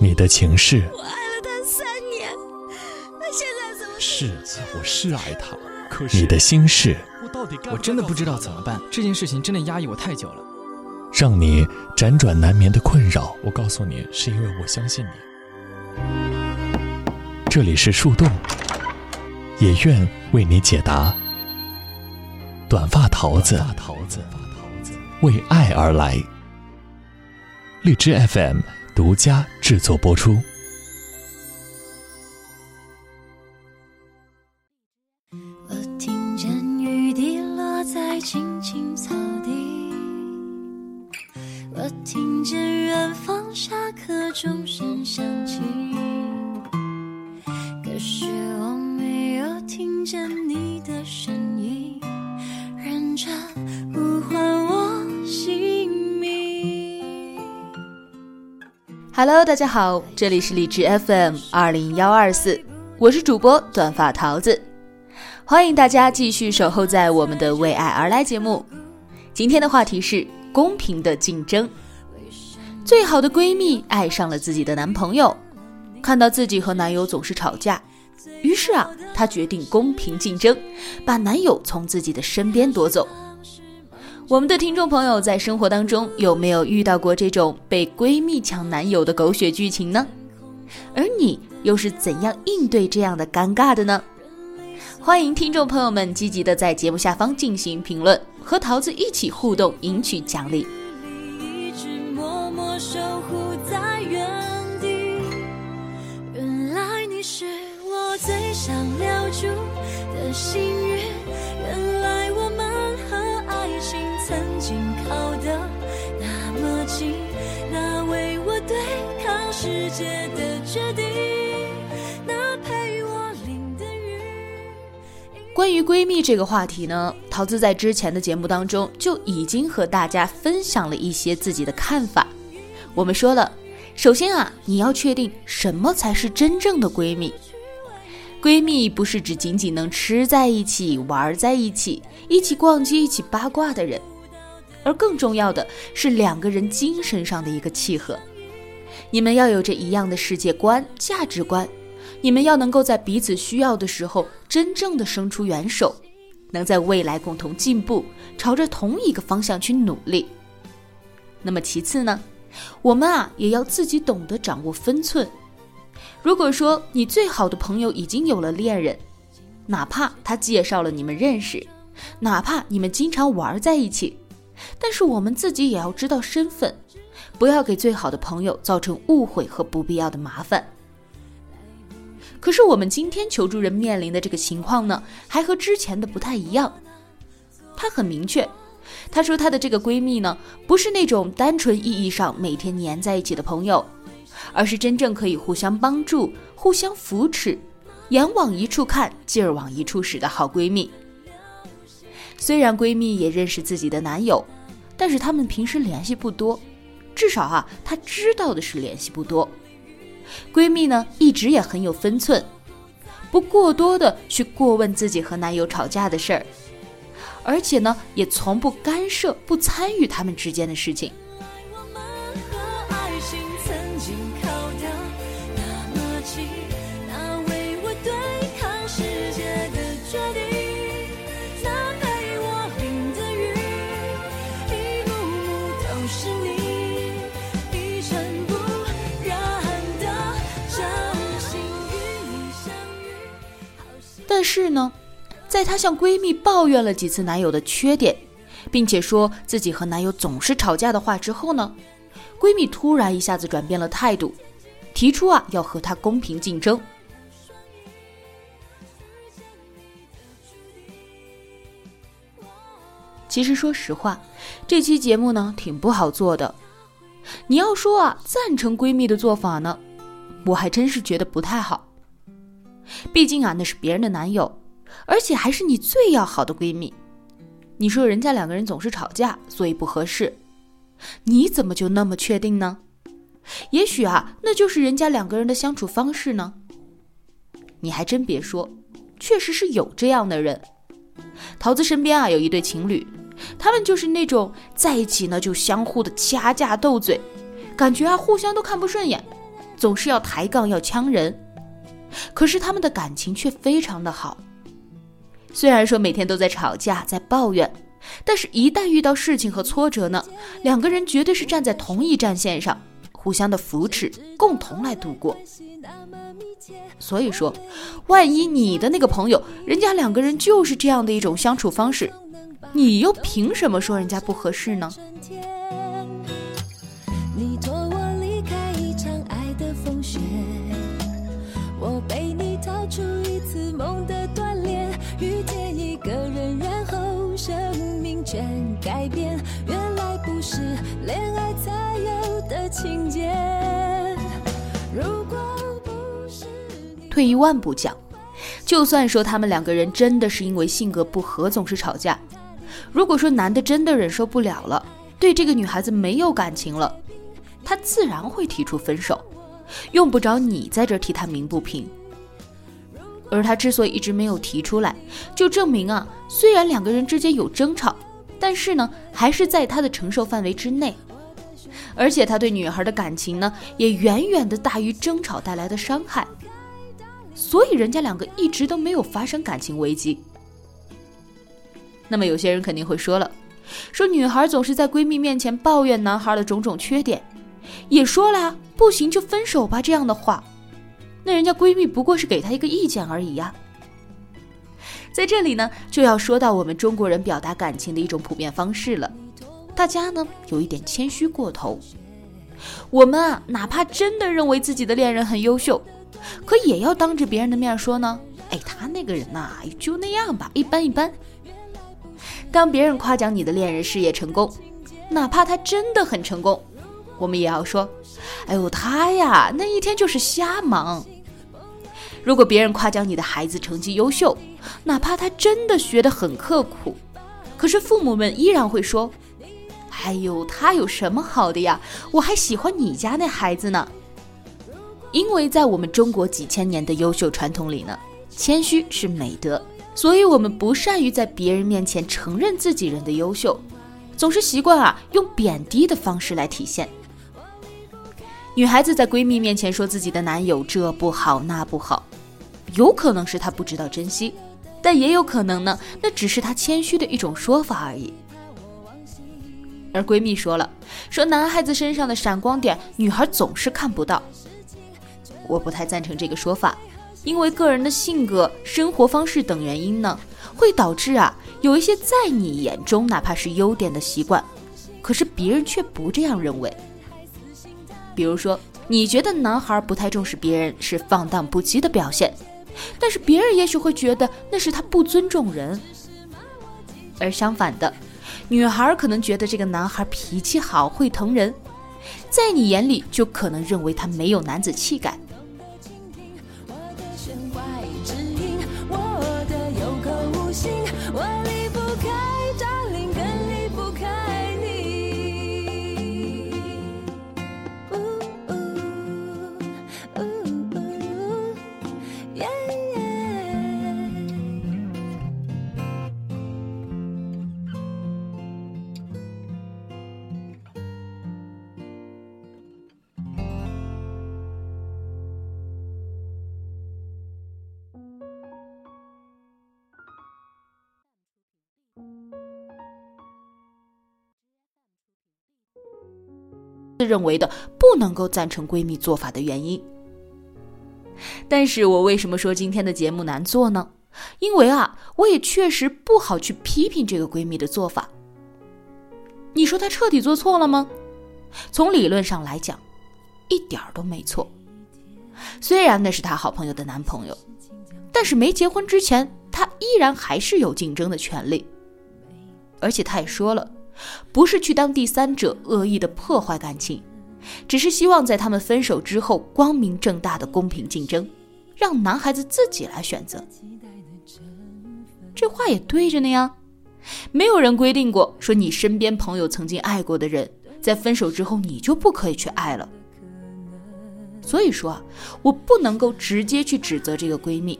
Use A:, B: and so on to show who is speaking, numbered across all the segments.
A: 你的情事。
B: 我爱了他三年，他现在怎么？
C: 是，我是爱他，可是
A: 你的心事，
C: 我到底该
D: 我真的不知道怎么办，这件事情真的压抑我太久了。
A: 让你辗转难眠的困扰。
C: 我告诉你，是因为我相信你。
A: 这里是树洞，也愿为你解答。短发桃子，桃子，为爱而来。荔枝 FM 独家制作播出。
E: Hello，大家好，这里是荔枝 FM 二零幺二四，我是主播短发桃子，欢迎大家继续守候在我们的为爱而来节目。今天的话题是公平的竞争。最好的闺蜜爱上了自己的男朋友，看到自己和男友总是吵架，于是啊，她决定公平竞争，把男友从自己的身边夺走。我们的听众朋友在生活当中有没有遇到过这种被闺蜜抢男友的狗血剧情呢？而你又是怎样应对这样的尴尬的呢？欢迎听众朋友们积极的在节目下方进行评论，和桃子一起互动，赢取奖励。
B: 原。来你是我最想留住的幸运，曾经靠得那么近，那为我对抗世界的决定，那陪我淋的雨。
E: 关于闺蜜这个话题呢，桃子在之前的节目当中就已经和大家分享了一些自己的看法。我们说了，首先啊，你要确定什么才是真正的闺蜜。闺蜜不是指仅仅能吃在一起、玩在一起、一起逛街、一起八卦的人，而更重要的是两个人精神上的一个契合。你们要有着一样的世界观、价值观，你们要能够在彼此需要的时候真正的伸出援手，能在未来共同进步，朝着同一个方向去努力。那么其次呢，我们啊也要自己懂得掌握分寸。如果说你最好的朋友已经有了恋人，哪怕他介绍了你们认识，哪怕你们经常玩在一起，但是我们自己也要知道身份，不要给最好的朋友造成误会和不必要的麻烦。可是我们今天求助人面临的这个情况呢，还和之前的不太一样。她很明确，她说她的这个闺蜜呢，不是那种单纯意义上每天黏在一起的朋友，而是真正可以互相帮助、互相扶持，眼往一处看，劲儿往一处使的好闺蜜。虽然闺蜜也认识自己的男友，但是他们平时联系不多，至少啊，她知道的是联系不多。闺蜜呢，一直也很有分寸，不过多的去过问自己和男友吵架的事儿，而且呢，也从不干涉、不参与他们之间的事情。
B: 是
E: 呢，在她向闺蜜抱怨了几次男友的缺点，并且说自己和男友总是吵架的话之后呢，闺蜜突然一下子转变了态度，提出啊要和她公平竞争。其实说实话，这期节目呢挺不好做的。你要说啊赞成闺蜜的做法呢，我还真是觉得不太好。毕竟啊，那是别人的男友，而且还是你最要好的闺蜜。你说人家两个人总是吵架，所以不合适，你怎么就那么确定呢？也许啊，那就是人家两个人的相处方式呢。你还真别说，确实是有这样的人。桃子身边啊有一对情侣，他们就是那种在一起呢就相互的掐架斗嘴，感觉啊互相都看不顺眼，总是要抬杠要呛人，可是他们的感情却非常的好。虽然说每天都在吵架在抱怨，但是一旦遇到事情和挫折呢，两个人绝对是站在同一战线上，互相的扶持，共同来度过。所以说，万一你的那个朋友，人家两个人就是这样的一种相处方式，你又凭什么说人家不合适呢？
B: 改变。原来不是恋爱才有的情节。如果不是
E: 退一万步讲，就算说他们两个人真的是因为性格不合总是吵架，如果说男的真的忍受不了了，对这个女孩子没有感情了，他自然会提出分手，用不着你在这替他鸣不平。而他之所以一直没有提出来，就证明啊，虽然两个人之间有争吵，但是呢，还是在他的承受范围之内。而且他对女孩的感情呢，也远远的大于争吵带来的伤害，所以人家两个一直都没有发生感情危机。那么有些人肯定会说了，说女孩总是在闺蜜面前抱怨男孩的种种缺点，也说了啊，不行就分手吧这样的话，那人家闺蜜不过是给她一个意见而已呀。在这里呢，就要说到我们中国人表达感情的一种普遍方式了。大家呢有一点谦虚过头。我们啊，哪怕真的认为自己的恋人很优秀，可也要当着别人的面说呢，哎，他那个人呐，就那样吧，一般一般。当别人夸奖你的恋人事业成功，哪怕他真的很成功，我们也要说，哎呦，他呀，那一天就是瞎忙。如果别人夸奖你的孩子成绩优秀，哪怕他真的学得很刻苦，可是父母们依然会说。哎呦，他有什么好的呀？我还喜欢你家那孩子呢。因为在我们中国几千年的优秀传统里呢，谦虚是美德，所以我们不善于在别人面前承认自己人的优秀，总是习惯啊用贬低的方式来体现。女孩子在闺蜜面前说自己的男友这不好那不好，有可能是她不知道珍惜，但也有可能呢，那只是她谦虚的一种说法而已。而闺蜜说了，说男孩子身上的闪光点，女孩总是看不到。我不太赞成这个说法，因为个人的性格、生活方式等原因呢，会导致啊有一些在你眼中哪怕是优点的习惯，可是别人却不这样认为。比如说，你觉得男孩不太重视别人是放荡不羁的表现，但是别人也许会觉得那是他不尊重人。而相反的。女孩可能觉得这个男孩脾气好，会疼人，在你眼里就可能认为他没有男子气概。自认为的不能够赞成闺蜜做法的原因。但是我为什么说今天的节目难做呢？因为啊，我也确实不好去批评这个闺蜜的做法。你说她彻底做错了吗？从理论上来讲，一点儿都没错。虽然那是她好朋友的男朋友，但是没结婚之前，她依然还是有竞争的权利。而且她也说了。不是去当第三者，恶意的破坏感情，只是希望在他们分手之后，光明正大的公平竞争，让男孩子自己来选择。这话也对着呢呀，没有人规定过说你身边朋友曾经爱过的人，在分手之后你就不可以去爱了。所以说啊，我不能够直接去指责这个闺蜜，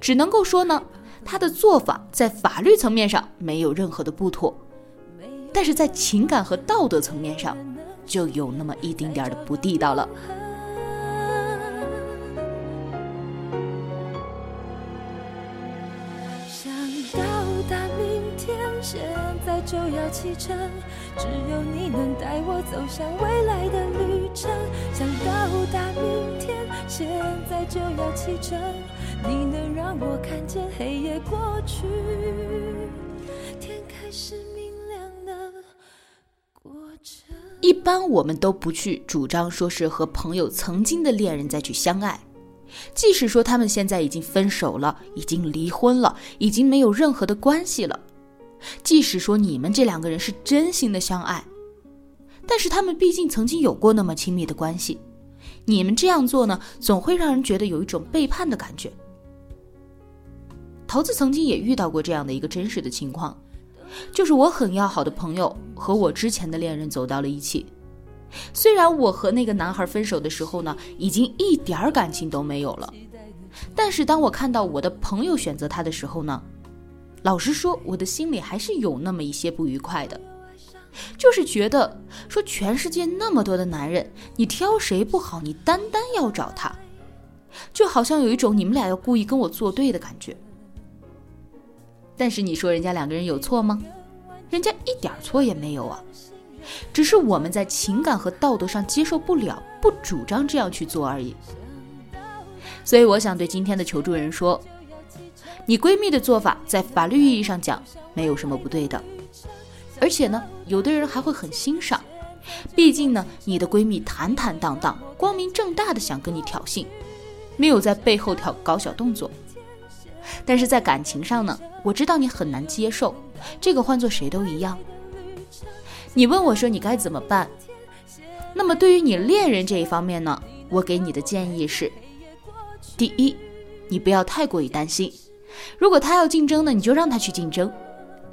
E: 只能够说呢，她的做法在法律层面上没有任何的不妥。但是在情感和道德层面上，就有那么一丁点儿的不地道了。
B: 现在就要启程，只有你能带我走向未来的旅程。想到达明天，现在就要启程，你能让我看见黑夜过去。
E: 一般我们都不去主张说是和朋友曾经的恋人再去相爱，即使说他们现在已经分手了，已经离婚了，已经没有任何的关系了，即使说你们这两个人是真心的相爱，但是他们毕竟曾经有过那么亲密的关系，你们这样做呢，总会让人觉得有一种背叛的感觉。桃子曾经也遇到过这样的一个真实的情况。就是我很要好的朋友和我之前的恋人走到了一起，虽然我和那个男孩分手的时候呢，已经一点儿感情都没有了，但是当我看到我的朋友选择他的时候呢，老实说，我的心里还是有那么一些不愉快的，就是觉得说全世界那么多的男人，你挑谁不好，你单单要找他，就好像有一种你们俩要故意跟我作对的感觉。但是你说人家两个人有错吗？人家一点错也没有啊，只是我们在情感和道德上接受不了，不主张这样去做而已。所以我想对今天的求助人说，你闺蜜的做法在法律意义上讲没有什么不对的，而且呢，有的人还会很欣赏，毕竟呢，你的闺蜜坦坦荡荡、光明正大的想跟你挑衅，没有在背后挑搞小动作。但是在感情上呢，我知道你很难接受，这个换做谁都一样。你问我说你该怎么办？那么对于你恋人这一方面呢，我给你的建议是：第一，你不要太过于担心，如果他要竞争呢，你就让他去竞争，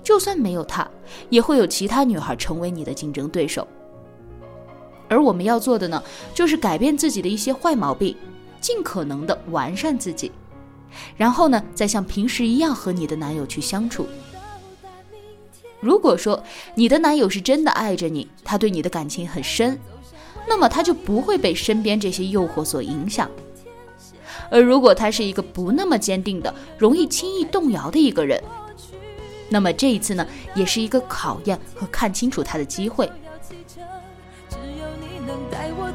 E: 就算没有他，也会有其他女孩成为你的竞争对手。而我们要做的呢，就是改变自己的一些坏毛病，尽可能的完善自己。然后呢，再像平时一样和你的男友去相处。如果说你的男友是真的爱着你，他对你的感情很深，那么他就不会被身边这些诱惑所影响。而如果他是一个不那么坚定的、容易轻易动摇的一个人，那么这一次呢，也是一个考验和看清楚他的机会。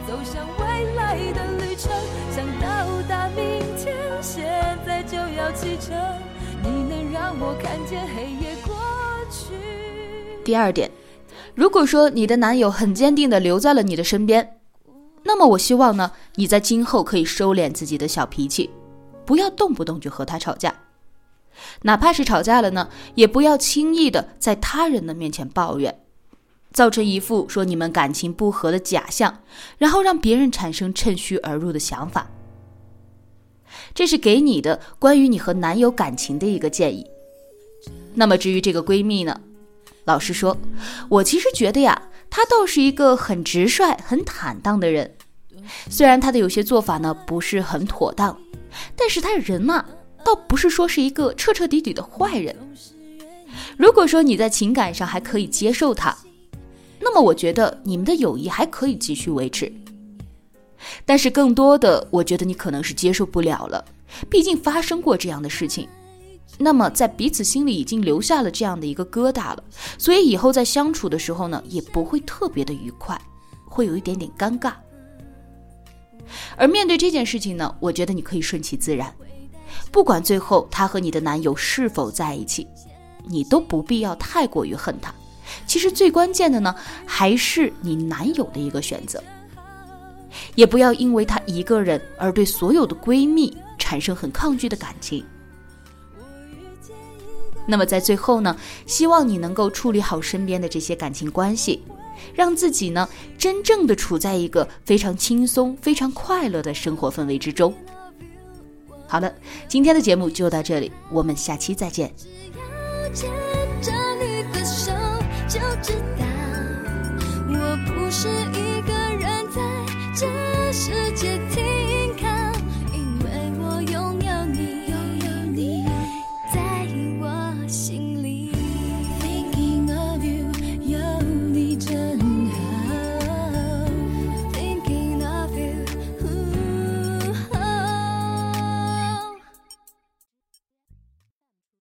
B: 走向未来的旅程，想到达明天，现在就要启程。你能让我看见黑夜过去。
E: 第二点，如果说你的男友很坚定的留在了你的身边，那么我希望呢，你在今后可以收敛自己的小脾气，不要动不动就和他吵架，哪怕是吵架了呢，也不要轻易的在他人的面前抱怨。造成一副说你们感情不和的假象，然后让别人产生趁虚而入的想法。这是给你的关于你和男友感情的一个建议。那么至于这个闺蜜呢，老实说，我其实觉得呀，她倒是一个很直率、很坦荡的人。虽然她的有些做法呢不是很妥当，但是她人嘛，倒不是说是一个彻彻底底的坏人。如果说你在情感上还可以接受她，那么我觉得你们的友谊还可以继续维持，但是更多的，我觉得你可能是接受不了了。毕竟发生过这样的事情，那么在彼此心里已经留下了这样的一个疙瘩了，所以以后在相处的时候呢，也不会特别的愉快，会有一点点尴尬。而面对这件事情呢，我觉得你可以顺其自然，不管最后他和你的男友是否在一起，你都不必要太过于恨他。其实最关键的呢，还是你男友的一个选择，也不要因为他一个人而对所有的闺蜜产生很抗拒的感情。那么在最后呢，希望你能够处理好身边的这些感情关系，让自己呢真正的处在一个非常轻松、非常快乐的生活氛围之中。好的，今天的节目就到这里，我们下期再见。
B: 就知道，我不是一个人在这世界。